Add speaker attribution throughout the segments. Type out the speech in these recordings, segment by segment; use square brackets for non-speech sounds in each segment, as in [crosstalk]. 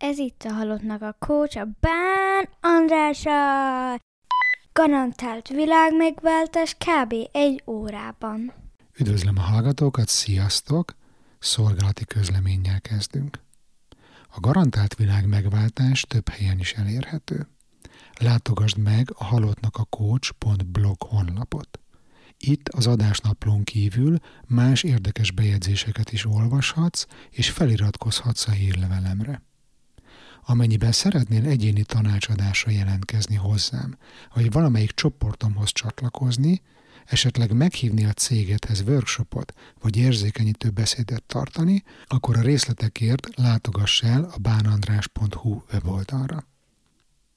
Speaker 1: Ez itt a Halottnak a Coach, a Bán Andrása. Garantált világmegváltás kb. egy órában.
Speaker 2: Üdvözlöm a hallgatókat, sziasztok! Szolgálati közleménnyel kezdünk. A garantált világ megváltás több helyen is elérhető. Látogasd meg a halottnak a coach.blog honlapot. Itt az adásnaplón kívül más érdekes bejegyzéseket is olvashatsz, és feliratkozhatsz a hírlevelemre. Amennyiben szeretnél egyéni tanácsadásra jelentkezni hozzám, vagy valamelyik csoportomhoz csatlakozni, esetleg meghívni a cégethez workshopot, vagy érzékenyítő beszédet tartani, akkor a részletekért látogass el a bánandrás.hu weboldalra.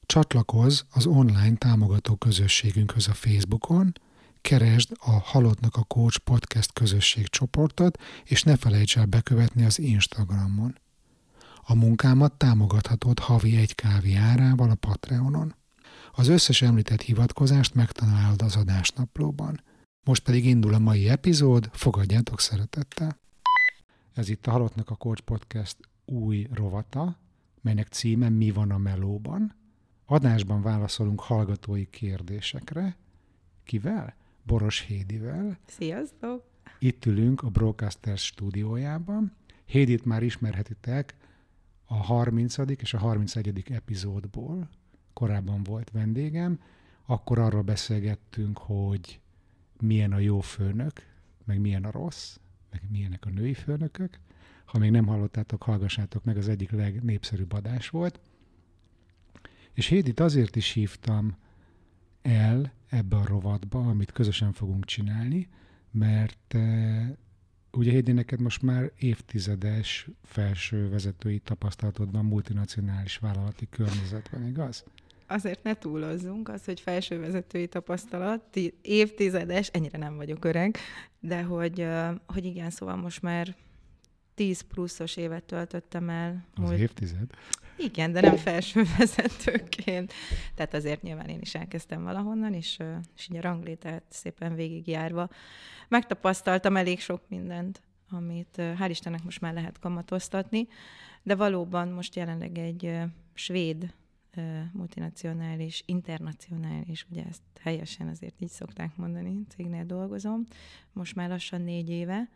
Speaker 2: Csatlakozz az online támogató közösségünkhöz a Facebookon, keresd a Halottnak a Coach podcast közösség csoportot, és ne felejts el bekövetni az Instagramon. A munkámat támogathatod havi egy kávé árával a Patreonon. Az összes említett hivatkozást megtalálod az adásnaplóban. Most pedig indul a mai epizód, fogadjátok szeretettel! Ez itt a Halottnak a Coach Podcast új rovata, melynek címe Mi van a melóban. Adásban válaszolunk hallgatói kérdésekre. Kivel? Boros Hédivel.
Speaker 3: Sziasztok!
Speaker 2: Itt ülünk a Broadcasters stúdiójában. Hédit már ismerhetitek a 30. és a 31. epizódból. Korábban volt vendégem. Akkor arról beszélgettünk, hogy milyen a jó főnök, meg milyen a rossz, meg milyenek a női főnökök. Ha még nem hallottátok, hallgassátok meg, az egyik legnépszerűbb adás volt. És Hédit azért is hívtam el ebbe a rovatba, amit közösen fogunk csinálni, mert e, ugye Hédi, neked most már évtizedes felső vezetői tapasztalatodban multinacionális vállalati környezetben, igaz?
Speaker 3: Azért ne túlozzunk, az, hogy felsővezetői tapasztalat, évtizedes, ennyire nem vagyok öreg, de hogy, hogy igen, szóval most már 10 pluszos évet töltöttem el.
Speaker 2: Az múlt... évtized?
Speaker 3: Igen, de nem felsővezetőként. [laughs] Tehát azért nyilván én is elkezdtem valahonnan, és, és így a ranglétát szépen végigjárva megtapasztaltam elég sok mindent, amit hál' Istennek most már lehet kamatoztatni, de valóban most jelenleg egy svéd multinacionális, internacionális, ugye ezt helyesen azért így szokták mondani, cégnél dolgozom, most már lassan négy éve,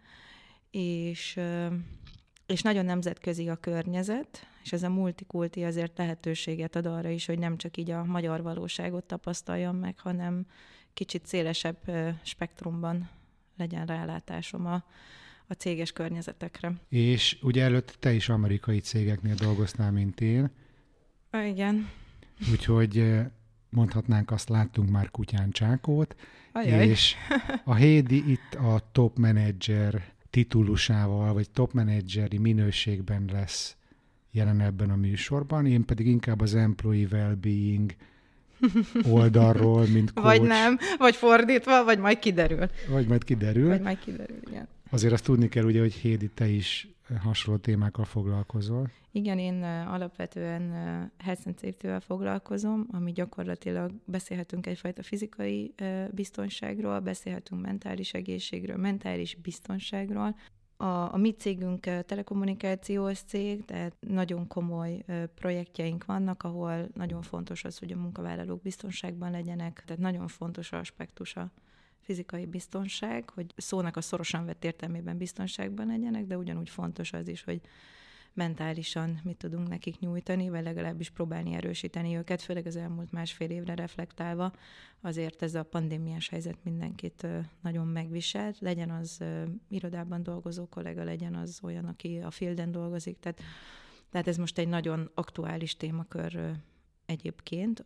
Speaker 3: és, és nagyon nemzetközi a környezet, és ez a multikulti azért lehetőséget ad arra is, hogy nem csak így a magyar valóságot tapasztaljam meg, hanem kicsit szélesebb spektrumban legyen rálátásom a, a céges környezetekre.
Speaker 2: És ugye előtt te is amerikai cégeknél dolgoztál, mint én.
Speaker 3: Igen.
Speaker 2: Úgyhogy mondhatnánk azt, láttunk már kutyán csákót, Ajaj. és a Hédi itt a top manager titulusával, vagy top manageri minőségben lesz jelen ebben a műsorban, én pedig inkább az employee well-being oldalról, mint coach.
Speaker 3: Vagy nem, vagy fordítva, vagy majd kiderül.
Speaker 2: Vagy majd kiderül.
Speaker 3: Vagy majd kiderül, igen.
Speaker 2: Azért azt tudni kell ugye, hogy Hédi, te is hasonló témákkal foglalkozol.
Speaker 3: Igen, én alapvetően health and safety foglalkozom, ami gyakorlatilag beszélhetünk egyfajta fizikai biztonságról, beszélhetünk mentális egészségről, mentális biztonságról. A, a mi cégünk telekommunikációs cég, tehát nagyon komoly projektjeink vannak, ahol nagyon fontos az, hogy a munkavállalók biztonságban legyenek, tehát nagyon fontos aspektus a fizikai biztonság, hogy szónak a szorosan vett értelmében biztonságban legyenek, de ugyanúgy fontos az is, hogy mentálisan mit tudunk nekik nyújtani, vagy legalábbis próbálni erősíteni őket, főleg az elmúlt másfél évre reflektálva. Azért ez a pandémiás helyzet mindenkit nagyon megviselt, legyen az irodában dolgozó kollega, legyen az olyan, aki a fielden dolgozik, tehát, tehát ez most egy nagyon aktuális témakör egyébként,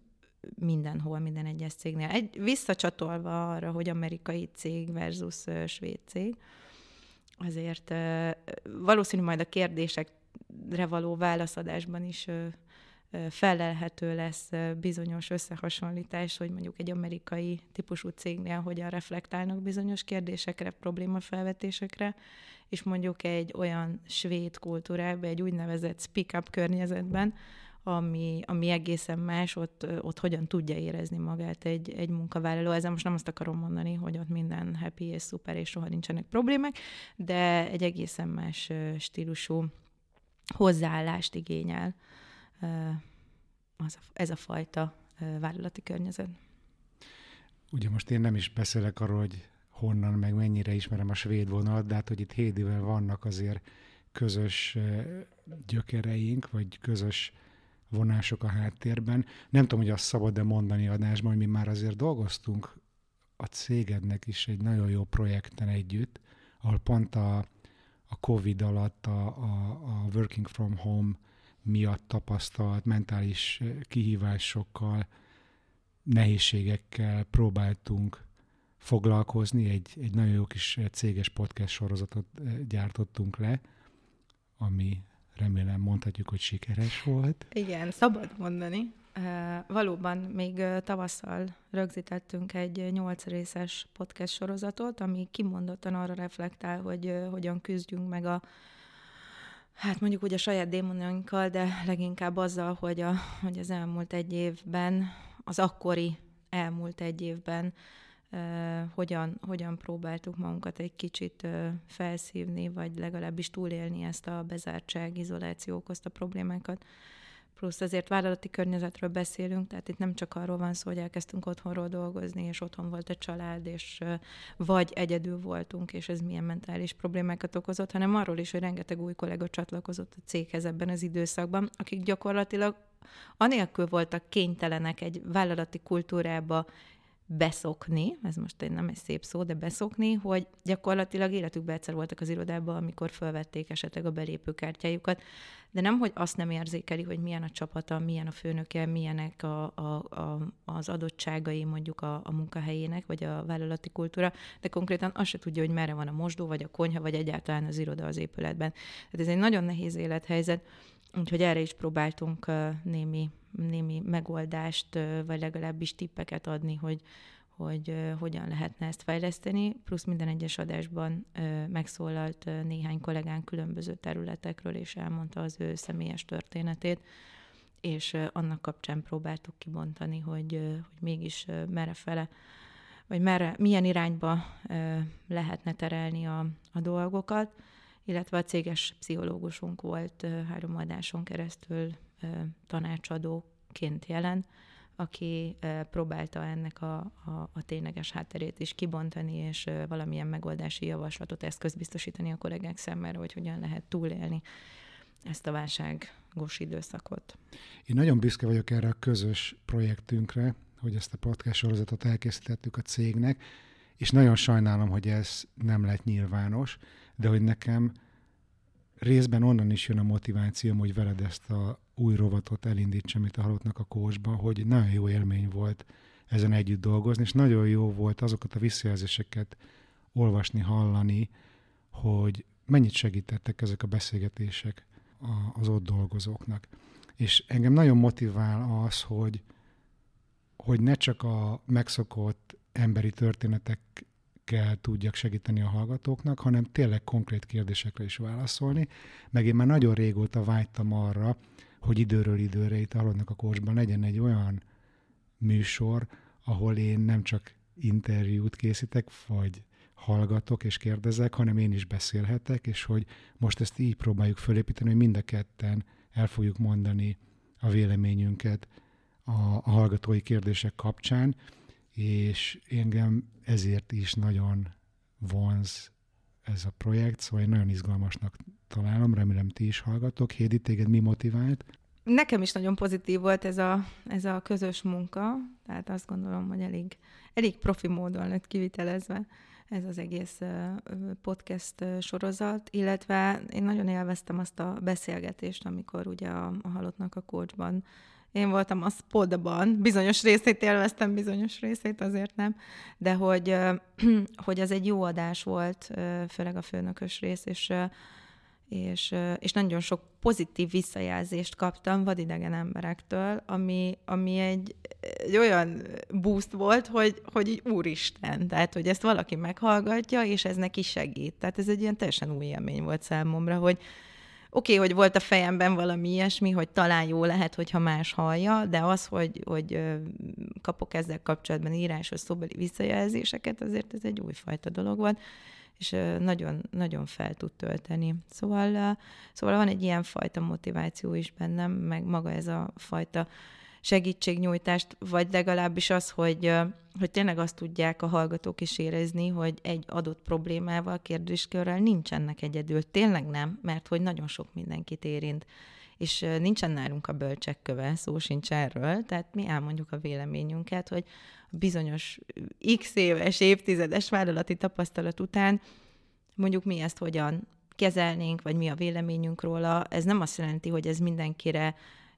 Speaker 3: mindenhol, minden egyes cégnél. Egy, visszacsatolva arra, hogy amerikai cég versus svéd cég, azért valószínű majd a kérdésekre való válaszadásban is felelhető lesz bizonyos összehasonlítás, hogy mondjuk egy amerikai típusú cégnél hogyan reflektálnak bizonyos kérdésekre, problémafelvetésekre, és mondjuk egy olyan svéd kultúrában, egy úgynevezett speak-up környezetben, ami, ami egészen más, ott, ott hogyan tudja érezni magát egy, egy munkavállaló. Ezzel most nem azt akarom mondani, hogy ott minden happy és szuper, és soha nincsenek problémák, de egy egészen más stílusú hozzáállást igényel az a, ez a fajta vállalati környezet.
Speaker 2: Ugye most én nem is beszélek arról, hogy honnan, meg mennyire ismerem a svéd vonalat, de hát, hogy itt Hédivel vannak azért közös gyökereink, vagy közös vonások a háttérben. Nem tudom, hogy azt szabad-e mondani adásban, hogy mi már azért dolgoztunk a cégednek is egy nagyon jó projekten együtt, ahol pont a, a COVID alatt a, a, a working from home miatt tapasztalt mentális kihívásokkal, nehézségekkel próbáltunk foglalkozni. Egy, egy nagyon jó kis céges podcast sorozatot gyártottunk le, ami remélem mondhatjuk, hogy sikeres volt.
Speaker 3: Igen, szabad mondani. Valóban még tavasszal rögzítettünk egy nyolc részes podcast sorozatot, ami kimondottan arra reflektál, hogy hogyan küzdjünk meg a hát mondjuk úgy a saját démonainkkal, de leginkább azzal, hogy, a, hogy az elmúlt egy évben, az akkori elmúlt egy évben hogyan, hogyan próbáltuk magunkat egy kicsit felszívni, vagy legalábbis túlélni ezt a bezártság, izoláció okozta problémákat. Plusz azért vállalati környezetről beszélünk, tehát itt nem csak arról van szó, hogy elkezdtünk otthonról dolgozni, és otthon volt a család, és vagy egyedül voltunk, és ez milyen mentális problémákat okozott, hanem arról is, hogy rengeteg új kollega csatlakozott a céghez ebben az időszakban, akik gyakorlatilag anélkül voltak kénytelenek egy vállalati kultúrába beszokni, ez most nem egy szép szó, de beszokni, hogy gyakorlatilag életükben egyszer voltak az irodában, amikor felvették esetleg a belépőkártyájukat, de nem, hogy azt nem érzékeli, hogy milyen a csapata, milyen a főnöke, milyenek a, a, a, az adottságai mondjuk a, a munkahelyének, vagy a vállalati kultúra, de konkrétan azt se tudja, hogy merre van a mosdó, vagy a konyha, vagy egyáltalán az iroda az épületben. Tehát ez egy nagyon nehéz élethelyzet, úgyhogy erre is próbáltunk némi némi megoldást, vagy legalábbis tippeket adni, hogy, hogy hogyan lehetne ezt fejleszteni, plusz minden egyes adásban megszólalt néhány kollégán különböző területekről, és elmondta az ő személyes történetét, és annak kapcsán próbáltuk kibontani, hogy, hogy mégis merre fele, vagy merre, milyen irányba lehetne terelni a, a dolgokat, illetve a céges pszichológusunk volt három adáson keresztül tanácsadóként jelen, aki próbálta ennek a, a, a tényleges hátterét is kibontani, és valamilyen megoldási javaslatot, eszközt biztosítani a kollégák számára, hogy hogyan lehet túlélni ezt a válságos időszakot.
Speaker 2: Én nagyon büszke vagyok erre a közös projektünkre, hogy ezt a podcast sorozatot elkészítettük a cégnek, és nagyon sajnálom, hogy ez nem lett nyilvános, de hogy nekem részben onnan is jön a motivációm, hogy veled ezt a új rovatot elindítsam itt a halottnak a kócsba, hogy nagyon jó élmény volt ezen együtt dolgozni, és nagyon jó volt azokat a visszajelzéseket olvasni, hallani, hogy mennyit segítettek ezek a beszélgetések az ott dolgozóknak. És engem nagyon motivál az, hogy, hogy ne csak a megszokott emberi történetek kell tudjak segíteni a hallgatóknak, hanem tényleg konkrét kérdésekre is válaszolni. Meg én már nagyon régóta vágytam arra, hogy időről időre itt Alodnak a Korsban legyen egy olyan műsor, ahol én nem csak interjút készítek, vagy hallgatok és kérdezek, hanem én is beszélhetek, és hogy most ezt így próbáljuk fölépíteni, hogy mind a ketten el fogjuk mondani a véleményünket a, a hallgatói kérdések kapcsán, és engem ezért is nagyon vonz ez a projekt, szóval én nagyon izgalmasnak találom, remélem ti is hallgatok. Hédi, téged mi motivált?
Speaker 3: Nekem is nagyon pozitív volt ez a, ez a közös munka, tehát azt gondolom, hogy elég, elég profi módon lett kivitelezve ez az egész podcast sorozat, illetve én nagyon élveztem azt a beszélgetést, amikor ugye a, a halottnak a kocsban én voltam a spodban, bizonyos részét élveztem, bizonyos részét azért nem, de hogy, [clears throat] hogy az egy jó adás volt, főleg a főnökös rész, és, és, és nagyon sok pozitív visszajelzést kaptam vadidegen emberektől, ami, ami egy, egy olyan boost volt, hogy, hogy így úristen, tehát hogy ezt valaki meghallgatja, és ez neki segít. Tehát ez egy ilyen teljesen új élmény volt számomra, hogy, Oké, okay, hogy volt a fejemben valami ilyesmi, hogy talán jó lehet, hogyha más hallja, de az, hogy, hogy kapok ezzel kapcsolatban írásos szóbeli visszajelzéseket, azért ez egy újfajta dolog volt, és nagyon, nagyon fel tud tölteni. Szóval, szóval van egy ilyen fajta motiváció is bennem, meg maga ez a fajta segítségnyújtást, vagy legalábbis az, hogy, hogy tényleg azt tudják a hallgatók is érezni, hogy egy adott problémával, kérdéskörrel nincsenek egyedül. Tényleg nem, mert hogy nagyon sok mindenkit érint és nincsen nálunk a bölcsek köve, szó sincs erről, tehát mi elmondjuk a véleményünket, hogy bizonyos x éves, évtizedes vállalati tapasztalat után mondjuk mi ezt hogyan kezelnénk, vagy mi a véleményünk róla. Ez nem azt jelenti, hogy ez mindenkire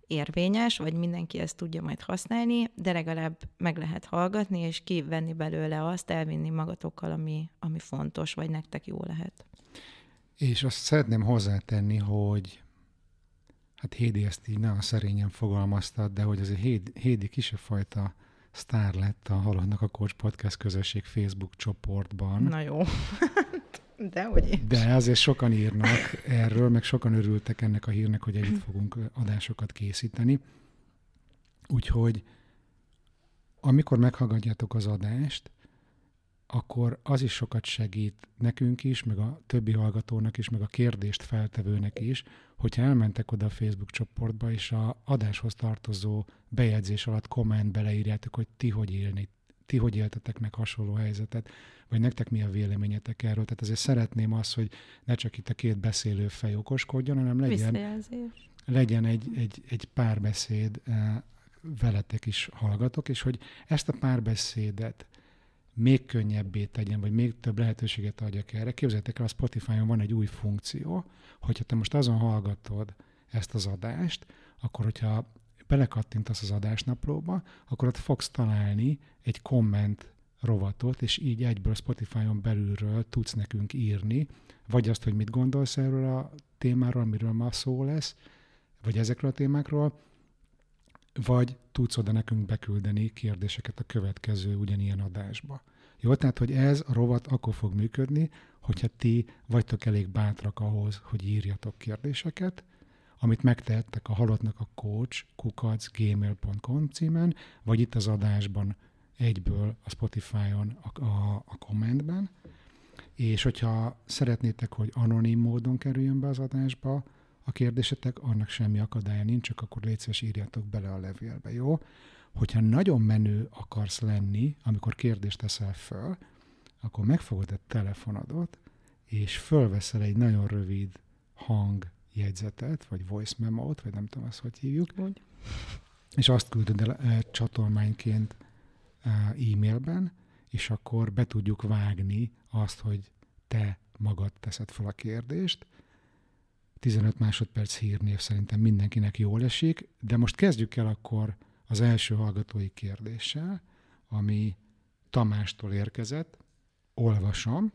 Speaker 3: érvényes, vagy mindenki ezt tudja majd használni, de legalább meg lehet hallgatni, és kivenni belőle azt, elvinni magatokkal, ami, ami fontos, vagy nektek jó lehet.
Speaker 2: És azt szeretném hozzátenni, hogy hát Hédi ezt így nagyon szerényen fogalmazta, de hogy azért Hédi, Hédi kisebb fajta sztár lett a Haladnak a Coach Podcast közösség Facebook csoportban.
Speaker 3: Na jó. [laughs] De hogy
Speaker 2: De azért sokan írnak erről, meg sokan örültek ennek a hírnek, hogy együtt fogunk adásokat készíteni. Úgyhogy amikor meghallgatjátok az adást, akkor az is sokat segít nekünk is, meg a többi hallgatónak is, meg a kérdést feltevőnek is, hogyha elmentek oda a Facebook csoportba, és a adáshoz tartozó bejegyzés alatt kommentbe leírjátok, hogy ti hogy élni, ti hogy éltetek meg hasonló helyzetet, vagy nektek mi a véleményetek erről. Tehát ezért szeretném azt, hogy ne csak itt a két beszélő fej okoskodjon, hanem legyen, legyen egy, egy, egy párbeszéd eh, veletek is hallgatok, és hogy ezt a párbeszédet még könnyebbé tegyen, vagy még több lehetőséget adjak erre. Képzeljétek el, a Spotify-on van egy új funkció, hogyha te most azon hallgatod ezt az adást, akkor hogyha belekattintasz az adásnaplóba, akkor ott fogsz találni egy komment rovatot, és így egyből Spotify-on belülről tudsz nekünk írni, vagy azt, hogy mit gondolsz erről a témáról, amiről ma szó lesz, vagy ezekről a témákról, vagy tudsz oda nekünk beküldeni kérdéseket a következő ugyanilyen adásba. Jó, tehát, hogy ez a rovat akkor fog működni, hogyha ti vagytok elég bátrak ahhoz, hogy írjatok kérdéseket, amit megtehettek a halottnak a coach kukacgmail.com címen, vagy itt az adásban egyből a Spotify-on a, a, a kommentben, és hogyha szeretnétek, hogy anonim módon kerüljön be az adásba, a kérdésetek, annak semmi akadálya nincs, csak akkor légy írjatok bele a levélbe, jó? Hogyha nagyon menő akarsz lenni, amikor kérdést teszel föl, akkor megfogod a telefonodot, és fölveszel egy nagyon rövid hangjegyzetet, vagy voice memo-t, vagy nem tudom azt, hogy hívjuk,
Speaker 3: Úgy.
Speaker 2: és azt küldöd el e, csatolmányként e, e-mailben, és akkor be tudjuk vágni azt, hogy te magad teszed fel a kérdést, 15 másodperc hírnév szerintem mindenkinek jól esik, de most kezdjük el akkor az első hallgatói kérdéssel, ami Tamástól érkezett. Olvasom.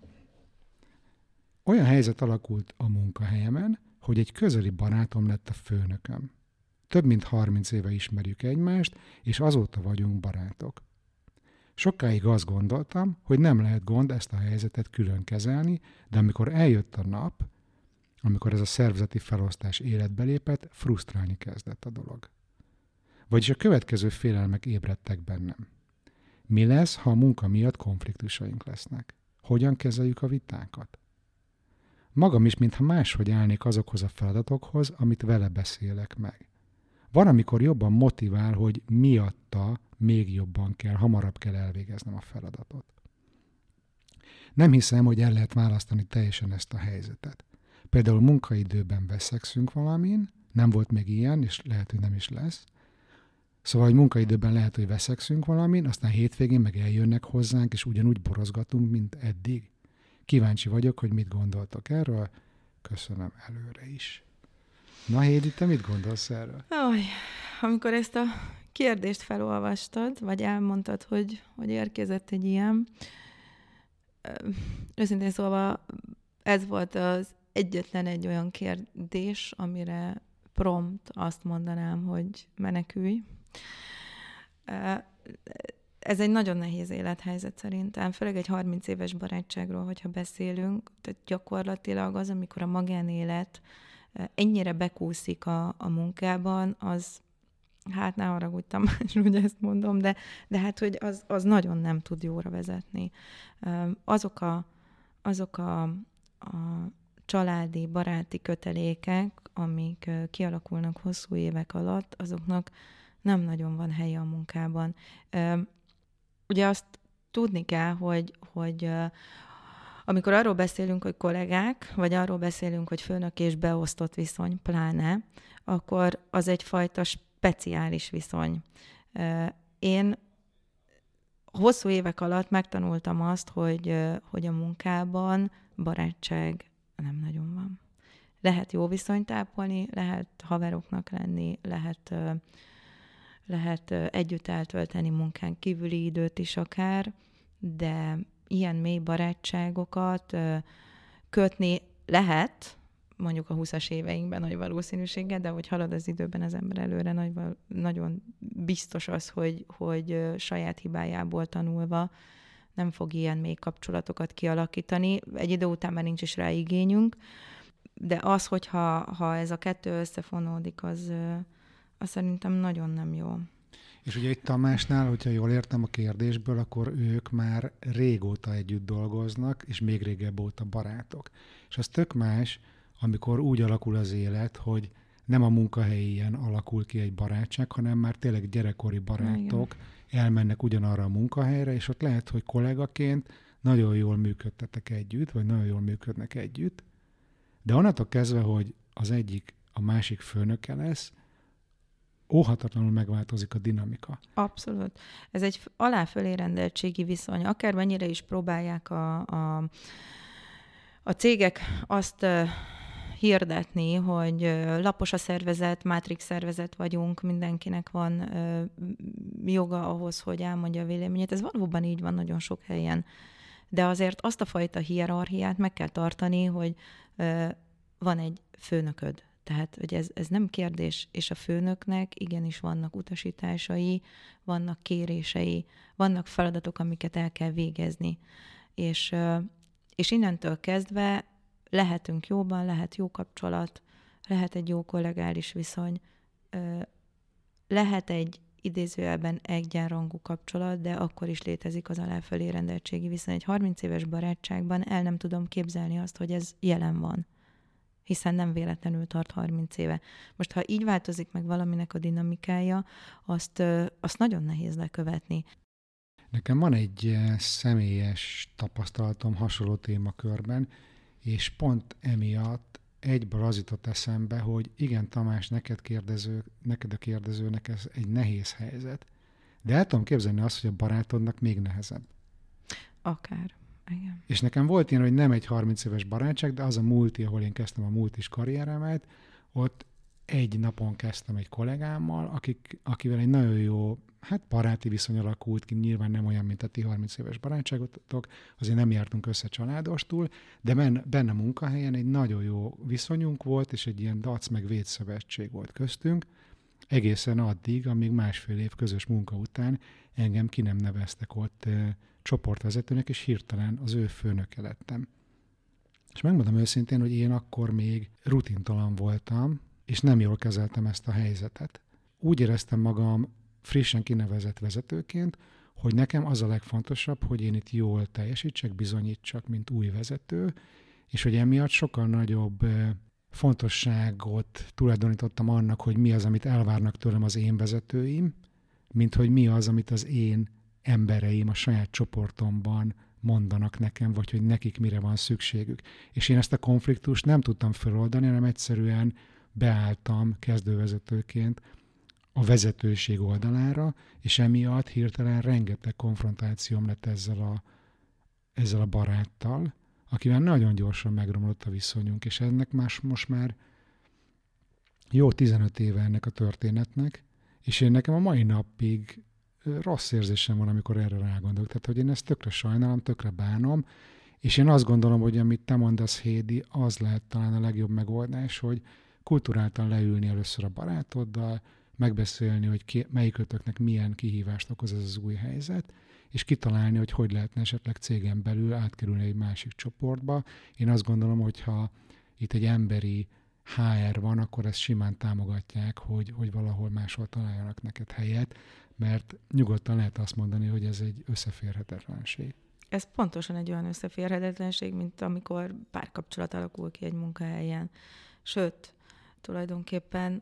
Speaker 2: Olyan helyzet alakult a munkahelyemen, hogy egy közeli barátom lett a főnököm. Több mint 30 éve ismerjük egymást, és azóta vagyunk barátok. Sokáig azt gondoltam, hogy nem lehet gond ezt a helyzetet külön kezelni, de amikor eljött a nap, amikor ez a szervezeti felosztás életbe lépett, frusztrálni kezdett a dolog. Vagyis a következő félelmek ébredtek bennem. Mi lesz, ha a munka miatt konfliktusaink lesznek? Hogyan kezeljük a vitákat? Magam is, mintha máshogy állnék azokhoz a feladatokhoz, amit vele beszélek meg. Van, amikor jobban motivál, hogy miatta még jobban kell, hamarabb kell elvégeznem a feladatot. Nem hiszem, hogy el lehet választani teljesen ezt a helyzetet. Például munkaidőben veszekszünk valamin, nem volt még ilyen, és lehet, hogy nem is lesz. Szóval, hogy munkaidőben lehet, hogy veszekszünk valamin, aztán hétvégén meg eljönnek hozzánk, és ugyanúgy borozgatunk, mint eddig. Kíváncsi vagyok, hogy mit gondoltok erről. Köszönöm előre is. Na, Hédi, te mit gondolsz erről?
Speaker 3: Aj, amikor ezt a kérdést felolvastad, vagy elmondtad, hogy, hogy érkezett egy ilyen, őszintén szólva ez volt az egyetlen egy olyan kérdés, amire prompt azt mondanám, hogy menekülj. Ez egy nagyon nehéz élethelyzet szerintem, főleg egy 30 éves barátságról, hogyha beszélünk, tehát gyakorlatilag az, amikor a magánélet ennyire bekúszik a, a munkában, az hát ne haragudtam, [laughs] ugye ezt mondom, de, de hát, hogy az, az nagyon nem tud jóra vezetni. Azok a azok a, a családi, baráti kötelékek, amik kialakulnak hosszú évek alatt, azoknak nem nagyon van helye a munkában. Ugye azt tudni kell, hogy, hogy amikor arról beszélünk, hogy kollégák, vagy arról beszélünk, hogy főnök és beosztott viszony, pláne, akkor az egyfajta speciális viszony. Én hosszú évek alatt megtanultam azt, hogy, hogy a munkában barátság nem nagyon van. Lehet jó viszonyt ápolni, lehet haveroknak lenni, lehet, lehet együtt eltölteni munkán kívüli időt is akár, de ilyen mély barátságokat kötni lehet, mondjuk a 20-as éveinkben nagy valószínűséggel, de hogy halad az időben az ember előre, nagy, nagyon biztos az, hogy, hogy saját hibájából tanulva nem fog ilyen még kapcsolatokat kialakítani. Egy idő után már nincs is rá igényünk, de az, hogyha ha ez a kettő összefonódik, az, az szerintem nagyon nem jó.
Speaker 2: És ugye itt Tamásnál, hogyha jól értem a kérdésből, akkor ők már régóta együtt dolgoznak, és még régebb óta barátok. És az tök más, amikor úgy alakul az élet, hogy nem a munkahelyen alakul ki egy barátság, hanem már tényleg gyerekkori barátok Igen. elmennek ugyanarra a munkahelyre, és ott lehet, hogy kollégaként nagyon jól működtetek együtt, vagy nagyon jól működnek együtt, de onnantól kezdve, hogy az egyik a másik főnöke lesz, óhatatlanul megváltozik a dinamika.
Speaker 3: Abszolút. Ez egy aláfölé rendeltségi viszony. Akármennyire is próbálják a, a, a cégek azt hirdetni, hogy lapos a szervezet, mátrix szervezet vagyunk, mindenkinek van joga ahhoz, hogy elmondja a véleményét. Ez valóban így van nagyon sok helyen. De azért azt a fajta hierarchiát meg kell tartani, hogy van egy főnököd. Tehát, hogy ez, ez nem kérdés, és a főnöknek igenis vannak utasításai, vannak kérései, vannak feladatok, amiket el kell végezni. És, és innentől kezdve lehetünk jóban, lehet jó kapcsolat, lehet egy jó kollegális viszony, lehet egy idézőjelben egyenrangú kapcsolat, de akkor is létezik az aláfölé rendeltségi viszony. Egy 30 éves barátságban el nem tudom képzelni azt, hogy ez jelen van hiszen nem véletlenül tart 30 éve. Most, ha így változik meg valaminek a dinamikája, azt, azt nagyon nehéz lekövetni.
Speaker 2: Nekem van egy személyes tapasztalatom hasonló témakörben, és pont emiatt egyből az jutott eszembe, hogy igen, Tamás, neked, kérdező, neked a kérdezőnek ez egy nehéz helyzet. De el tudom képzelni azt, hogy a barátodnak még nehezebb.
Speaker 3: Akár. Igen.
Speaker 2: És nekem volt ilyen, hogy nem egy 30 éves barátság, de az a multi, ahol én kezdtem a multis karrieremet, ott egy napon kezdtem egy kollégámmal, akik, akivel egy nagyon jó, hát baráti viszony alakult ki, nyilván nem olyan, mint a ti 30 éves barátságotok, azért nem jártunk össze családostul, de benne, benne munkahelyen egy nagyon jó viszonyunk volt, és egy ilyen dac meg védszövetség volt köztünk, egészen addig, amíg másfél év közös munka után engem ki nem neveztek ott csoportvezetőnek, és hirtelen az ő főnöke lettem. És megmondom őszintén, hogy én akkor még rutintalan voltam, és nem jól kezeltem ezt a helyzetet. Úgy éreztem magam frissen kinevezett vezetőként, hogy nekem az a legfontosabb, hogy én itt jól teljesítsek, bizonyítsak, mint új vezető, és hogy emiatt sokkal nagyobb fontosságot tulajdonítottam annak, hogy mi az, amit elvárnak tőlem az én vezetőim, mint hogy mi az, amit az én embereim a saját csoportomban mondanak nekem, vagy hogy nekik mire van szükségük. És én ezt a konfliktust nem tudtam feloldani, hanem egyszerűen beálltam kezdővezetőként a vezetőség oldalára, és emiatt hirtelen rengeteg konfrontációm lett ezzel a, ezzel a baráttal, akivel nagyon gyorsan megromlott a viszonyunk, és ennek más most már jó 15 éve ennek a történetnek, és én nekem a mai napig rossz érzésem van, amikor erre rágondolok. Tehát, hogy én ezt tökre sajnálom, tökre bánom, és én azt gondolom, hogy amit te mondasz, Hédi, az lehet talán a legjobb megoldás, hogy kulturáltan leülni először a barátoddal, megbeszélni, hogy ki, melyikötöknek milyen kihívást okoz ez az új helyzet, és kitalálni, hogy hogy lehetne esetleg cégen belül átkerülni egy másik csoportba. Én azt gondolom, hogy ha itt egy emberi HR van, akkor ezt simán támogatják, hogy, hogy valahol máshol találjanak neked helyet, mert nyugodtan lehet azt mondani, hogy ez egy összeférhetetlenség.
Speaker 3: Ez pontosan egy olyan összeférhetetlenség, mint amikor párkapcsolat alakul ki egy munkahelyen. Sőt, tulajdonképpen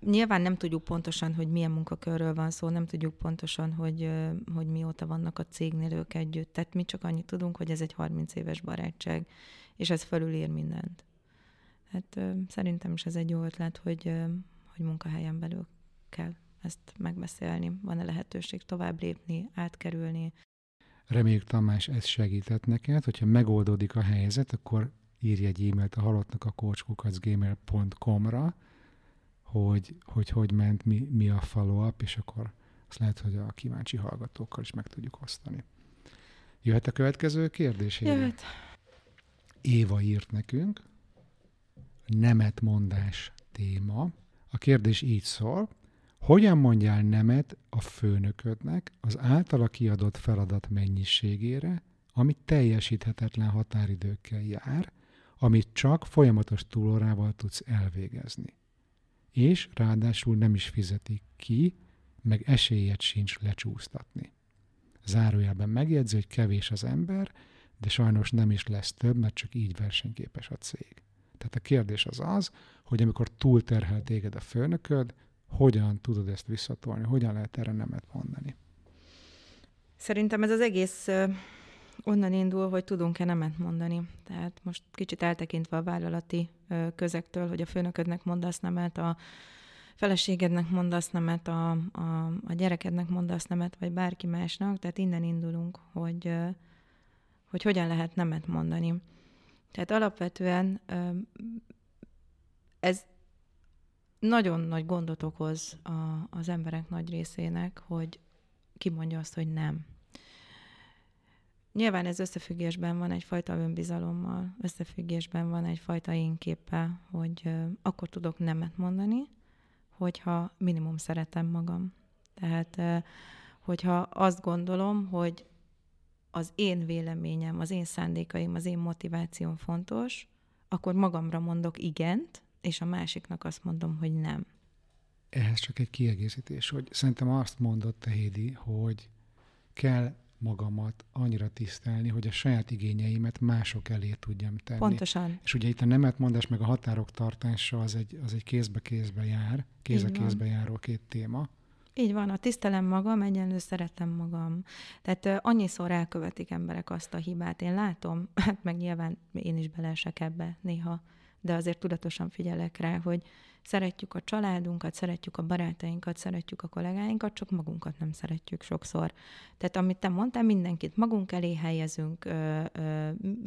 Speaker 3: nyilván nem tudjuk pontosan, hogy milyen munkakörről van szó, nem tudjuk pontosan, hogy, hogy mióta vannak a cégnél ők együtt. Tehát mi csak annyit tudunk, hogy ez egy 30 éves barátság, és ez fölülír mindent. Hát szerintem is ez egy jó ötlet, hogy, hogy munkahelyen belül kell ezt megbeszélni. Van-e lehetőség tovább lépni, átkerülni?
Speaker 2: Reméljük Tamás ez segített neked, hogyha megoldódik a helyzet, akkor írj egy e-mailt a halottnak a coachkukacgmail.com-ra, hogy, hogy hogy ment, mi, mi a follow-up, és akkor azt lehet, hogy a kíváncsi hallgatókkal is meg tudjuk osztani. Jöhet a következő kérdés?
Speaker 3: Jöhet.
Speaker 2: Éva írt nekünk, nemet mondás téma. A kérdés így szól, hogyan mondjál nemet a főnöködnek az általa kiadott feladat mennyiségére, ami teljesíthetetlen határidőkkel jár, amit csak folyamatos túlórával tudsz elvégezni. És ráadásul nem is fizetik ki, meg esélyet sincs lecsúsztatni. Zárójelben megjegyzi, hogy kevés az ember, de sajnos nem is lesz több, mert csak így versenyképes a cég. Tehát a kérdés az az, hogy amikor túlterhel téged a főnököd, hogyan tudod ezt visszatolni, hogyan lehet erre nemet mondani?
Speaker 3: Szerintem ez az egész onnan indul, hogy tudunk-e nemet mondani. Tehát most kicsit eltekintve a vállalati közektől, hogy a főnöködnek mondasz nemet, a feleségednek mondasz nemet, a, a, a gyerekednek mondasz nemet, vagy bárki másnak, tehát innen indulunk, hogy, hogy hogyan lehet nemet mondani. Tehát alapvetően ez nagyon nagy gondot okoz a, az emberek nagy részének, hogy kimondja azt, hogy nem. Nyilván ez összefüggésben van egyfajta önbizalommal, összefüggésben van egyfajta énképpel, hogy akkor tudok nemet mondani, hogyha minimum szeretem magam. Tehát, hogyha azt gondolom, hogy az én véleményem, az én szándékaim, az én motivációm fontos, akkor magamra mondok igent, és a másiknak azt mondom, hogy nem.
Speaker 2: Ehhez csak egy kiegészítés, hogy szerintem azt mondott a Hédi, hogy kell magamat annyira tisztelni, hogy a saját igényeimet mások elé tudjam tenni.
Speaker 3: Pontosan.
Speaker 2: És ugye itt a nemetmondás meg a határok tartása az egy, az egy kézbe-kézbe jár, kéz a kézbe járó két téma.
Speaker 3: Így van, a tisztelem magam, egyenlő szeretem magam. Tehát annyiszor elkövetik emberek azt a hibát. Én látom, [laughs] hát meg nyilván én is beleesek ebbe néha, de azért tudatosan figyelek rá, hogy szeretjük a családunkat, szeretjük a barátainkat, szeretjük a kollégáinkat, csak magunkat nem szeretjük sokszor. Tehát amit te mondtál, mindenkit magunk elé helyezünk,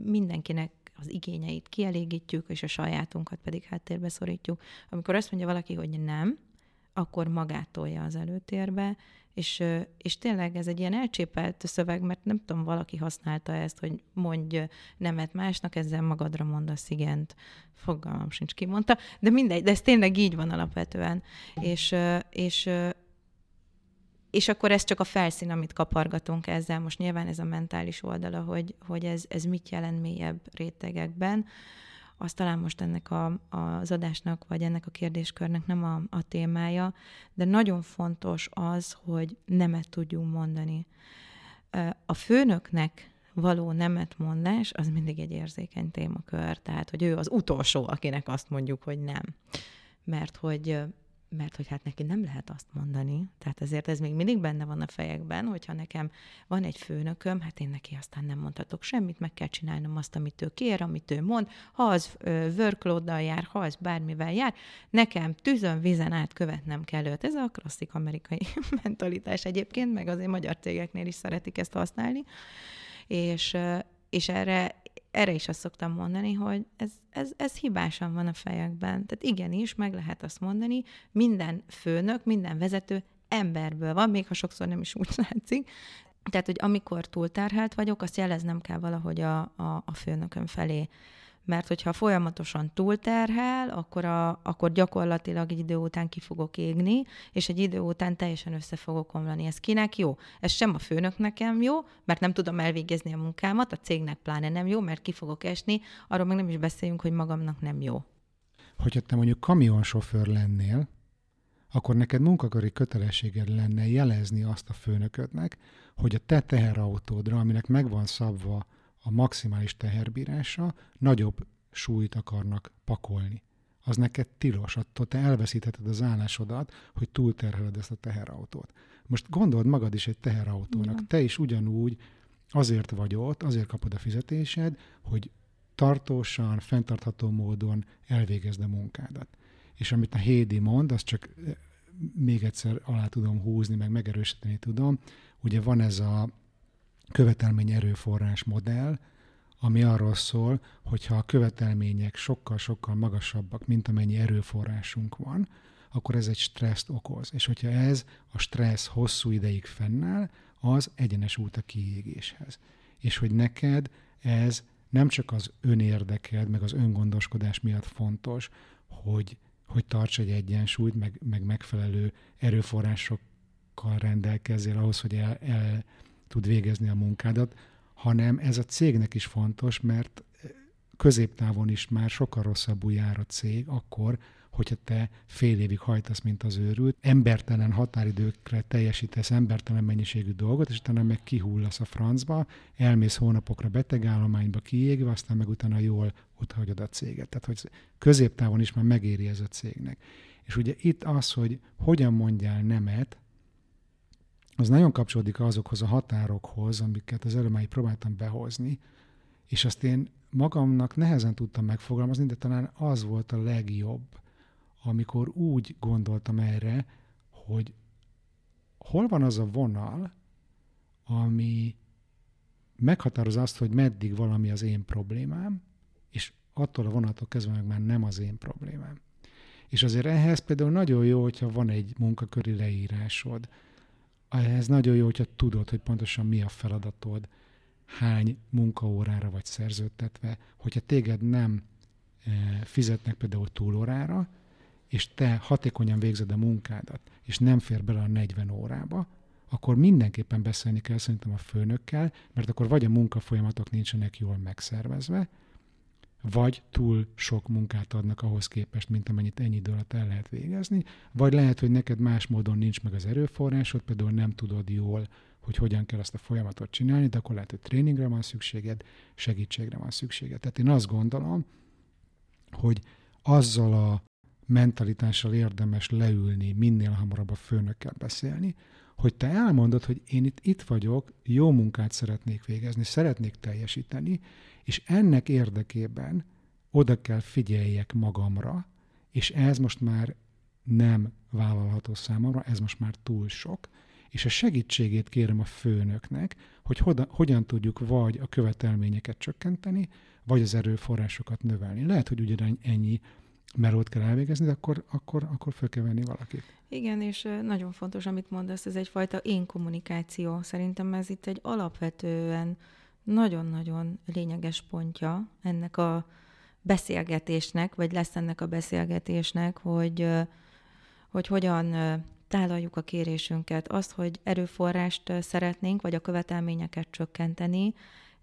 Speaker 3: mindenkinek az igényeit kielégítjük, és a sajátunkat pedig háttérbe szorítjuk. Amikor azt mondja valaki, hogy nem, akkor magátolja az előtérbe, és, és tényleg ez egy ilyen elcsépelt szöveg, mert nem tudom, valaki használta ezt, hogy mondj nemet másnak, ezzel magadra mondasz igent. Fogalmam sincs kimondta, de mindegy, de ez tényleg így van alapvetően. És, és, és akkor ez csak a felszín, amit kapargatunk ezzel. Most nyilván ez a mentális oldala, hogy, hogy ez, ez mit jelent mélyebb rétegekben az talán most ennek a, az adásnak, vagy ennek a kérdéskörnek nem a, a témája, de nagyon fontos az, hogy nemet tudjunk mondani. A főnöknek való nemet mondás, az mindig egy érzékeny témakör, tehát hogy ő az utolsó, akinek azt mondjuk, hogy nem. Mert hogy mert hogy hát neki nem lehet azt mondani, tehát ezért ez még mindig benne van a fejekben, hogyha nekem van egy főnököm, hát én neki aztán nem mondhatok semmit, meg kell csinálnom azt, amit ő kér, amit ő mond, ha az workload jár, ha az bármivel jár, nekem tűzön, vízen át követnem kell őt. Ez a klasszik amerikai [laughs] mentalitás egyébként, meg azért magyar cégeknél is szeretik ezt használni, és, és erre erre is azt szoktam mondani, hogy ez, ez, ez hibásan van a fejekben. Tehát igenis, meg lehet azt mondani, minden főnök, minden vezető emberből van, még ha sokszor nem is úgy [laughs] látszik. Tehát, hogy amikor túlterhelt vagyok, azt jeleznem kell valahogy a, a, a főnököm felé mert hogyha folyamatosan túlterhel, akkor, a, akkor gyakorlatilag egy idő után ki fogok égni, és egy idő után teljesen össze fogok omlani. Ez kinek jó? Ez sem a főnök nekem jó, mert nem tudom elvégezni a munkámat, a cégnek pláne nem jó, mert ki fogok esni, arról meg nem is beszéljünk, hogy magamnak nem jó.
Speaker 2: Hogyha te mondjuk kamionsofőr lennél, akkor neked munkaköri kötelességed lenne jelezni azt a főnöködnek, hogy a te teherautódra, aminek megvan szabva a maximális teherbírása, nagyobb súlyt akarnak pakolni. Az neked tilos, attól te elveszítheted az állásodat, hogy túlterheled ezt a teherautót. Most gondold magad is egy teherautónak. Igen. Te is ugyanúgy azért vagy ott, azért kapod a fizetésed, hogy tartósan, fenntartható módon elvégezd a munkádat. És amit a Hédi mond, azt csak eh, még egyszer alá tudom húzni, meg megerősíteni tudom. Ugye van ez a követelmény erőforrás modell, ami arról szól, hogyha a követelmények sokkal-sokkal magasabbak, mint amennyi erőforrásunk van, akkor ez egy stresszt okoz. És hogyha ez a stressz hosszú ideig fennáll, az egyenes út a kiégéshez. És hogy neked ez nem csak az önérdeked, meg az öngondoskodás miatt fontos, hogy, hogy tarts egy egyensúlyt, meg, meg megfelelő erőforrásokkal rendelkezzél ahhoz, hogy el, el tud végezni a munkádat, hanem ez a cégnek is fontos, mert középtávon is már sokkal rosszabbul jár a cég akkor, hogyha te fél évig hajtasz, mint az őrült, embertelen határidőkre teljesítesz embertelen mennyiségű dolgot, és utána meg kihullasz a francba, elmész hónapokra betegállományba kiégve, aztán meg utána jól hagyod a céget. Tehát, hogy középtávon is már megéri ez a cégnek. És ugye itt az, hogy hogyan mondjál nemet, az nagyon kapcsolódik azokhoz a határokhoz, amiket az előbb már próbáltam behozni, és azt én magamnak nehezen tudtam megfogalmazni, de talán az volt a legjobb, amikor úgy gondoltam erre, hogy hol van az a vonal, ami meghatároz azt, hogy meddig valami az én problémám, és attól a vonattól kezdve meg már nem az én problémám. És azért ehhez például nagyon jó, hogyha van egy munkaköri leírásod. Ehhez nagyon jó, hogyha tudod, hogy pontosan mi a feladatod, hány munkaórára vagy szerződtetve, hogyha téged nem eh, fizetnek például túlórára, és te hatékonyan végzed a munkádat, és nem fér bele a 40 órába, akkor mindenképpen beszélni kell szerintem a főnökkel, mert akkor vagy a munkafolyamatok nincsenek jól megszervezve, vagy túl sok munkát adnak ahhoz képest, mint amennyit ennyi idő alatt el lehet végezni, vagy lehet, hogy neked más módon nincs meg az erőforrásod, például nem tudod jól, hogy hogyan kell ezt a folyamatot csinálni, de akkor lehet, hogy tréningre van szükséged, segítségre van szükséged. Tehát én azt gondolom, hogy azzal a mentalitással érdemes leülni, minél hamarabb a főnökkel beszélni, hogy te elmondod, hogy én itt, itt vagyok, jó munkát szeretnék végezni, szeretnék teljesíteni, és ennek érdekében oda kell figyeljek magamra, és ez most már nem vállalható számomra, ez most már túl sok, és a segítségét kérem a főnöknek, hogy hoda, hogyan tudjuk vagy a követelményeket csökkenteni, vagy az erőforrásokat növelni. Lehet, hogy ugyanennyi ennyi melót kell elvégezni, de akkor, akkor, akkor föl kell venni valakit.
Speaker 3: Igen, és nagyon fontos, amit mondasz, ez egyfajta én kommunikáció. Szerintem ez itt egy alapvetően nagyon-nagyon lényeges pontja ennek a beszélgetésnek, vagy lesz ennek a beszélgetésnek, hogy, hogy hogyan tálaljuk a kérésünket. Azt, hogy erőforrást szeretnénk, vagy a követelményeket csökkenteni,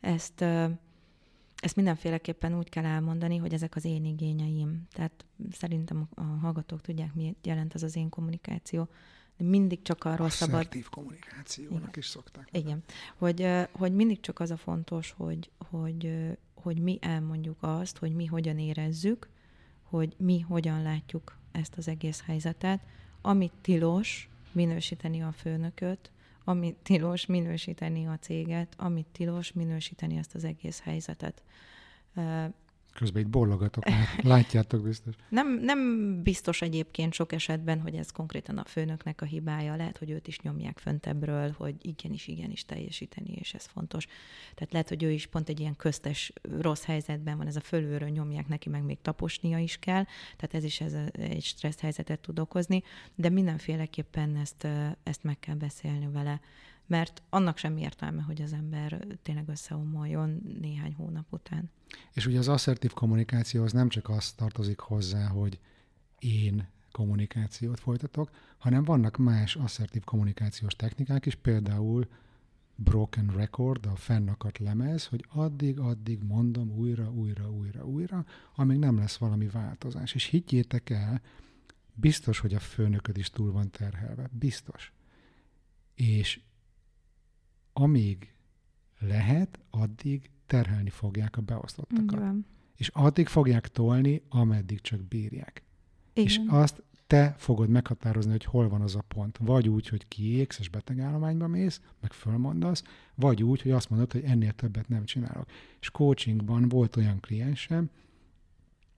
Speaker 3: ezt ezt mindenféleképpen úgy kell elmondani, hogy ezek az én igényeim. Tehát szerintem a hallgatók tudják, mi jelent az az én kommunikáció. De mindig csak arról szabad...
Speaker 2: Asszertív kommunikációnak Igen. is szokták.
Speaker 3: Igen. Hogy, hogy mindig csak az a fontos, hogy, hogy, hogy mi elmondjuk azt, hogy mi hogyan érezzük, hogy mi hogyan látjuk ezt az egész helyzetet, amit tilos minősíteni a főnököt, amit tilos minősíteni a céget, amit tilos minősíteni ezt az egész helyzetet.
Speaker 2: Közben itt bollogatok, [laughs] látjátok biztos.
Speaker 3: Nem, nem biztos egyébként sok esetben, hogy ez konkrétan a főnöknek a hibája. Lehet, hogy őt is nyomják föntebbről, hogy igenis, igenis teljesíteni, és ez fontos. Tehát lehet, hogy ő is pont egy ilyen köztes rossz helyzetben van, ez a fölülről nyomják neki, meg még taposnia is kell, tehát ez is ez a, egy stressz helyzetet tud okozni, de mindenféleképpen ezt, ezt meg kell beszélni vele mert annak sem értelme, hogy az ember tényleg összeomoljon néhány hónap után.
Speaker 2: És ugye az asszertív kommunikáció az nem csak azt tartozik hozzá, hogy én kommunikációt folytatok, hanem vannak más asszertív kommunikációs technikák is, például broken record, a fennakadt lemez, hogy addig-addig mondom újra, újra, újra, újra, amíg nem lesz valami változás. És higgyétek el, biztos, hogy a főnököd is túl van terhelve. Biztos. És amíg lehet, addig terhelni fogják a beosztottakat.
Speaker 3: Van.
Speaker 2: És addig fogják tolni, ameddig csak bírják.
Speaker 3: Igen.
Speaker 2: És azt te fogod meghatározni, hogy hol van az a pont. Vagy úgy, hogy kiégsz és betegállományba mész, meg fölmondasz, vagy úgy, hogy azt mondod, hogy ennél többet nem csinálok. És coachingban volt olyan kliensem,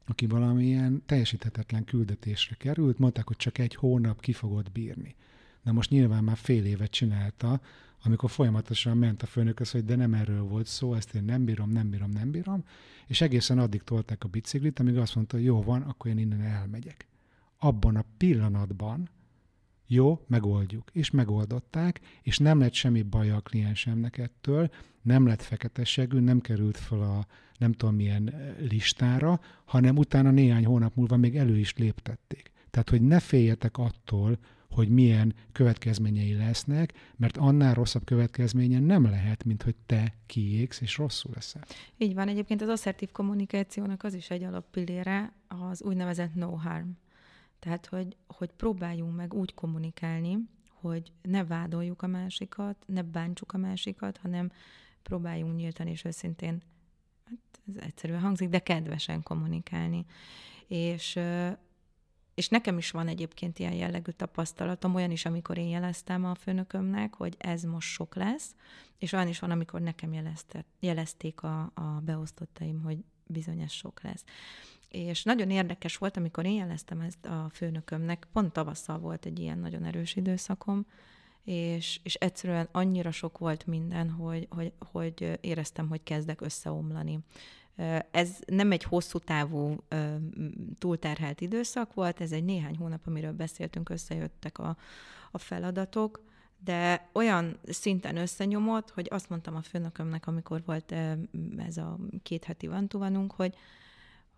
Speaker 2: aki valamilyen teljesíthetetlen küldetésre került, mondták, hogy csak egy hónap ki fogod bírni. Na most nyilván már fél évet csinálta, amikor folyamatosan ment a főnökhöz, hogy de nem erről volt szó, ezt én nem bírom, nem bírom, nem bírom, és egészen addig tolták a biciklit, amíg azt mondta, hogy jó van, akkor én innen elmegyek. Abban a pillanatban jó, megoldjuk. És megoldották, és nem lett semmi baja a kliensemnek ettől, nem lett fekete segű, nem került fel a nem tudom milyen listára, hanem utána néhány hónap múlva még elő is léptették. Tehát, hogy ne féljetek attól, hogy milyen következményei lesznek, mert annál rosszabb következménye nem lehet, mint hogy te kiégsz és rosszul leszel.
Speaker 3: Így van, egyébként az asszertív kommunikációnak az is egy alappillére, az úgynevezett no harm. Tehát, hogy, hogy próbáljunk meg úgy kommunikálni, hogy ne vádoljuk a másikat, ne bántsuk a másikat, hanem próbáljunk nyíltan és őszintén, hát ez egyszerűen hangzik, de kedvesen kommunikálni. És és nekem is van egyébként ilyen jellegű tapasztalatom, olyan is, amikor én jeleztem a főnökömnek, hogy ez most sok lesz, és olyan is van, amikor nekem jelezte, jelezték a, a beosztottaim, hogy bizony ez sok lesz. És nagyon érdekes volt, amikor én jeleztem ezt a főnökömnek, pont tavasszal volt egy ilyen nagyon erős időszakom, és, és egyszerűen annyira sok volt minden, hogy, hogy, hogy éreztem, hogy kezdek összeomlani. Ez nem egy hosszú távú túlterhelt időszak volt, ez egy néhány hónap, amiről beszéltünk, összejöttek a, a feladatok, de olyan szinten összenyomott, hogy azt mondtam a főnökömnek, amikor volt ez a két heti vantuvanunk, hogy,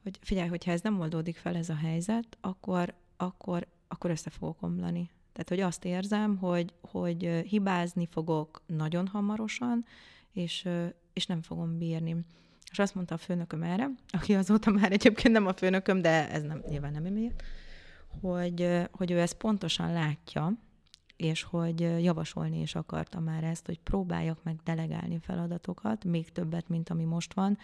Speaker 3: hogy figyelj, hogyha ez nem oldódik fel ez a helyzet, akkor, akkor, akkor össze fogok omlani. Tehát, hogy azt érzem, hogy, hogy hibázni fogok nagyon hamarosan, és, és nem fogom bírni. És azt mondta a főnököm erre, aki azóta már egyébként nem a főnököm, de ez nem, nyilván nem emiatt, hogy, hogy ő ezt pontosan látja, és hogy javasolni is akarta már ezt, hogy próbáljak meg delegálni feladatokat, még többet, mint ami most van,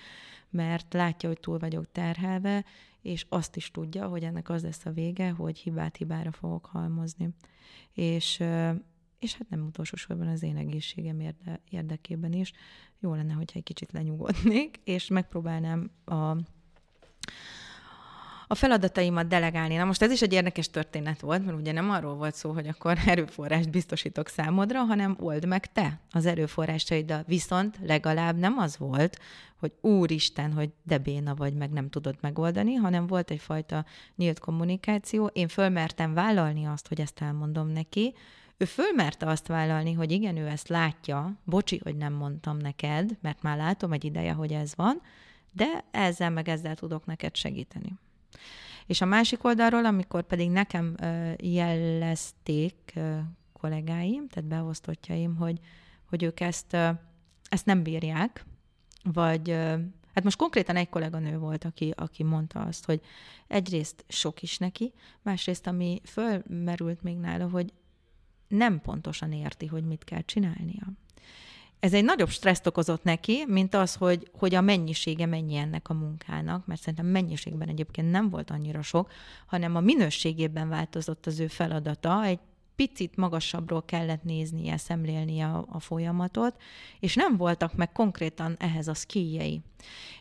Speaker 3: mert látja, hogy túl vagyok terhelve, és azt is tudja, hogy ennek az lesz a vége, hogy hibát hibára fogok halmozni. És, és hát nem utolsó sorban az én egészségem érde, érdekében is jó lenne, hogyha egy kicsit lenyugodnék, és megpróbálnám a a feladataimat delegálni. Na most ez is egy érdekes történet volt, mert ugye nem arról volt szó, hogy akkor erőforrást biztosítok számodra, hanem old meg te az erőforrásaiddal. Viszont legalább nem az volt, hogy úristen, hogy de béna vagy, meg nem tudod megoldani, hanem volt egyfajta nyílt kommunikáció. Én fölmertem vállalni azt, hogy ezt elmondom neki, ő fölmerte azt vállalni, hogy igen, ő ezt látja, bocsi, hogy nem mondtam neked, mert már látom egy ideje, hogy ez van, de ezzel meg ezzel tudok neked segíteni. És a másik oldalról, amikor pedig nekem jelezték kollégáim, tehát beosztottjaim, hogy, hogy ők ezt, ezt nem bírják, vagy hát most konkrétan egy kolléganő volt, aki, aki mondta azt, hogy egyrészt sok is neki, másrészt ami fölmerült még nála, hogy nem pontosan érti, hogy mit kell csinálnia. Ez egy nagyobb stresszt okozott neki, mint az, hogy, hogy a mennyisége mennyi ennek a munkának, mert szerintem mennyiségben egyébként nem volt annyira sok, hanem a minőségében változott az ő feladata, egy picit magasabbról kellett néznie, szemlélnie a, a folyamatot, és nem voltak meg konkrétan ehhez a skijei.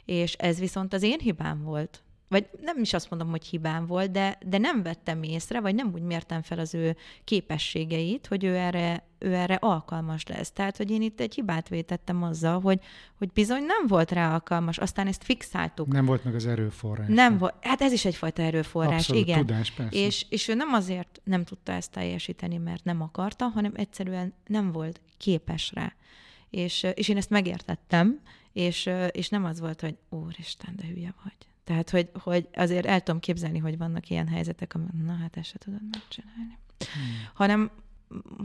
Speaker 3: És ez viszont az én hibám volt, vagy nem is azt mondom, hogy hibám volt, de, de nem vettem észre, vagy nem úgy mértem fel az ő képességeit, hogy ő erre, ő erre alkalmas lesz. Tehát, hogy én itt egy hibát vétettem azzal, hogy, hogy bizony nem volt rá alkalmas, aztán ezt fixáltuk.
Speaker 2: Nem volt meg az erőforrás.
Speaker 3: Nem volt, hát ez is egyfajta erőforrás,
Speaker 2: Abszolút,
Speaker 3: igen.
Speaker 2: tudás, persze.
Speaker 3: És, és ő nem azért nem tudta ezt teljesíteni, mert nem akarta, hanem egyszerűen nem volt képes rá. És, és én ezt megértettem, és, és nem az volt, hogy úristen, de hülye vagy tehát, hogy, hogy azért el tudom képzelni, hogy vannak ilyen helyzetek, amikor na hát ezt se tudod megcsinálni. Hmm. Hanem,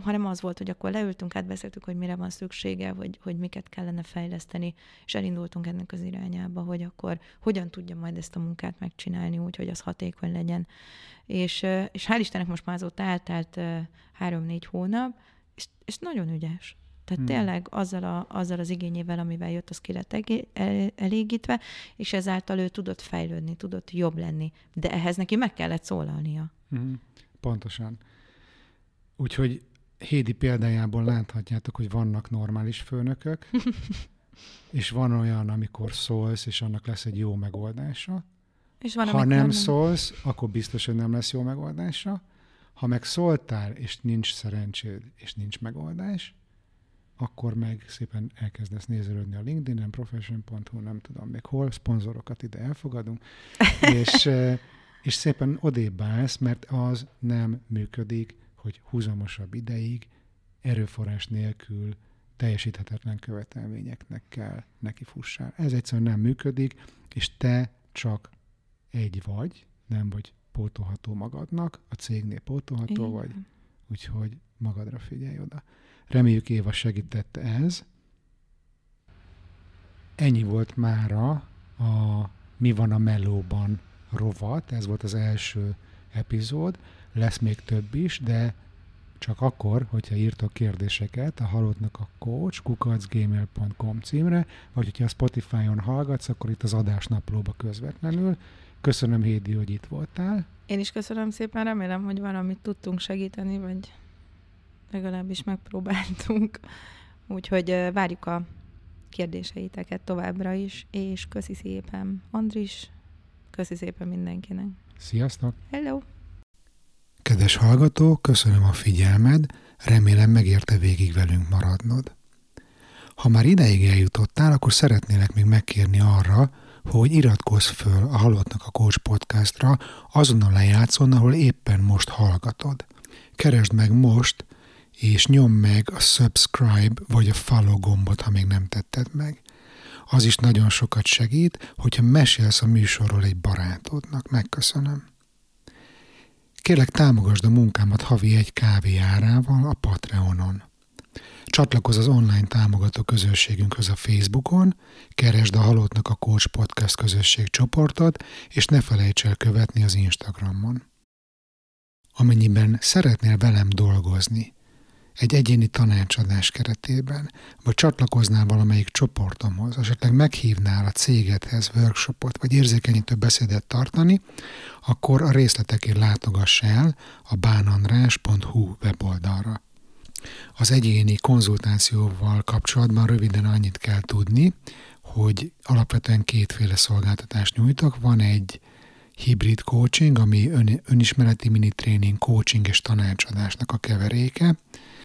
Speaker 3: hanem az volt, hogy akkor leültünk, átbeszéltük, hogy mire van szüksége, hogy, hogy miket kellene fejleszteni, és elindultunk ennek az irányába, hogy akkor hogyan tudja majd ezt a munkát megcsinálni úgy, hogy az hatékony legyen. És, és hál' Istennek most már azóta eltelt három-négy hónap, és, és nagyon ügyes. Tehát hmm. tényleg azzal, a, azzal az igényével, amivel jött, az ki lett elégítve, és ezáltal ő tudott fejlődni, tudott jobb lenni. De ehhez neki meg kellett szólalnia.
Speaker 2: Hmm. Pontosan. Úgyhogy Hédi példájából láthatjátok, hogy vannak normális főnökök, [laughs] és van olyan, amikor szólsz, és annak lesz egy jó megoldása. És van, ha nem, nem szólsz, akkor biztos, hogy nem lesz jó megoldása. Ha meg szóltál, és nincs szerencséd, és nincs megoldás, akkor meg szépen elkezdesz nézelődni a LinkedIn-en, profession.hu, nem tudom még hol, szponzorokat ide elfogadunk, [laughs] és, és szépen odébb állsz, mert az nem működik, hogy húzamosabb ideig erőforrás nélkül teljesíthetetlen követelményeknek kell neki fussál. Ez egyszerűen nem működik, és te csak egy vagy, nem vagy pótolható magadnak, a cégnél pótolható Igen. vagy, úgyhogy magadra figyelj oda. Reméljük Éva segített ez. Ennyi volt mára a Mi van a melóban rovat, ez volt az első epizód, lesz még több is, de csak akkor, hogyha írtok kérdéseket a halottnak a coach kukacgmail.com címre, vagy hogyha a Spotify-on hallgatsz, akkor itt az adásnaplóba közvetlenül. Köszönöm, Hédi, hogy itt voltál.
Speaker 3: Én is köszönöm szépen, remélem, hogy valamit tudtunk segíteni, vagy legalábbis megpróbáltunk. Úgyhogy várjuk a kérdéseiteket továbbra is, és köszi szépen Andris, köszi szépen mindenkinek.
Speaker 2: Sziasztok!
Speaker 3: Hello!
Speaker 2: Kedves hallgató, köszönöm a figyelmed, remélem megérte végig velünk maradnod. Ha már ideig eljutottál, akkor szeretnélek még megkérni arra, hogy iratkozz föl a Halottnak a Coach podcastra azon a lejátszón, ahol éppen most hallgatod. Keresd meg most és nyom meg a subscribe vagy a follow gombot, ha még nem tetted meg. Az is nagyon sokat segít, hogyha mesélsz a műsorról egy barátodnak. Megköszönöm. Kérlek támogasd a munkámat havi egy kávé árával a Patreonon. Csatlakozz az online támogató közösségünkhöz a Facebookon, keresd a Halottnak a Coach Podcast közösség csoportot, és ne felejts el követni az Instagramon. Amennyiben szeretnél velem dolgozni, egy egyéni tanácsadás keretében, vagy csatlakoznál valamelyik csoportomhoz, esetleg meghívnál a cégedhez workshopot, vagy érzékenyítő beszédet tartani, akkor a részletekért látogass el a bánandrás.hu weboldalra. Az egyéni konzultációval kapcsolatban röviden annyit kell tudni, hogy alapvetően kétféle szolgáltatást nyújtok. Van egy hibrid coaching, ami ön, önismereti mini tréning, coaching és tanácsadásnak a keveréke,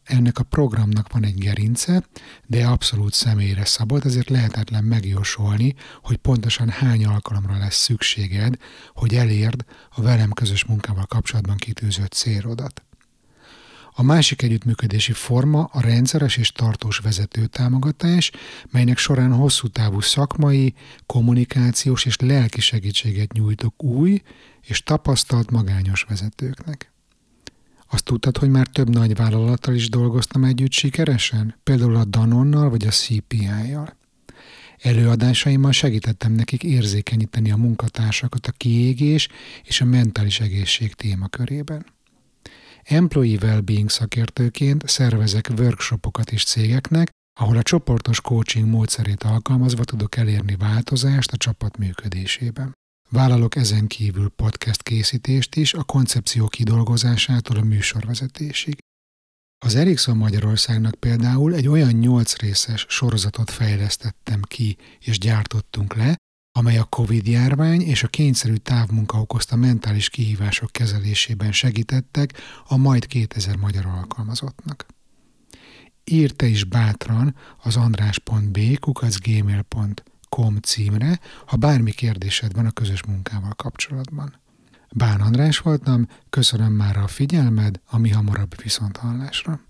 Speaker 2: ennek a programnak van egy gerince, de abszolút személyre szabott, ezért lehetetlen megjósolni, hogy pontosan hány alkalomra lesz szükséged, hogy elérd a velem közös munkával kapcsolatban kitűzött célodat. A másik együttműködési forma a rendszeres és tartós vezetőtámogatás, melynek során hosszú távú szakmai, kommunikációs és lelki segítséget nyújtok új és tapasztalt magányos vezetőknek. Azt tudtad, hogy már több nagy vállalattal is dolgoztam együtt sikeresen? Például a Danonnal vagy a CPI-jal. Előadásaimmal segítettem nekik érzékenyíteni a munkatársakat a kiégés és a mentális egészség témakörében. Employee Wellbeing szakértőként szervezek workshopokat is cégeknek, ahol a csoportos coaching módszerét alkalmazva tudok elérni változást a csapat működésében. Vállalok ezen kívül podcast készítést is, a koncepció kidolgozásától a műsorvezetésig. Az Ericsson Magyarországnak például egy olyan nyolc részes sorozatot fejlesztettem ki és gyártottunk le, amely a Covid-járvány és a kényszerű távmunka okozta mentális kihívások kezelésében segítettek a majd 2000 magyar alkalmazottnak. Ír te is bátran az andrás.b kukacgmail.com com címre, ha bármi kérdésed van a közös munkával kapcsolatban. Bán András voltam, köszönöm már a figyelmed, ami hamarabb viszont hallásra.